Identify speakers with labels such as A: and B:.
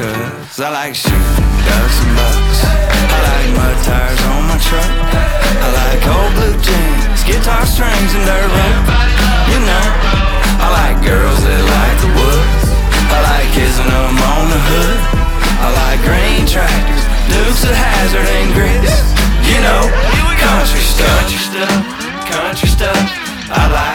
A: Cause I like shooting ducks and bucks I like mud tires on my truck. I like old blue jeans, guitar strings and dirt road. You know I like girls that like the woods. I like kissing them on the hood. I like green tractors, Dukes of Hazzard and grits. You know, country stuff Country stuff, country stuff. I like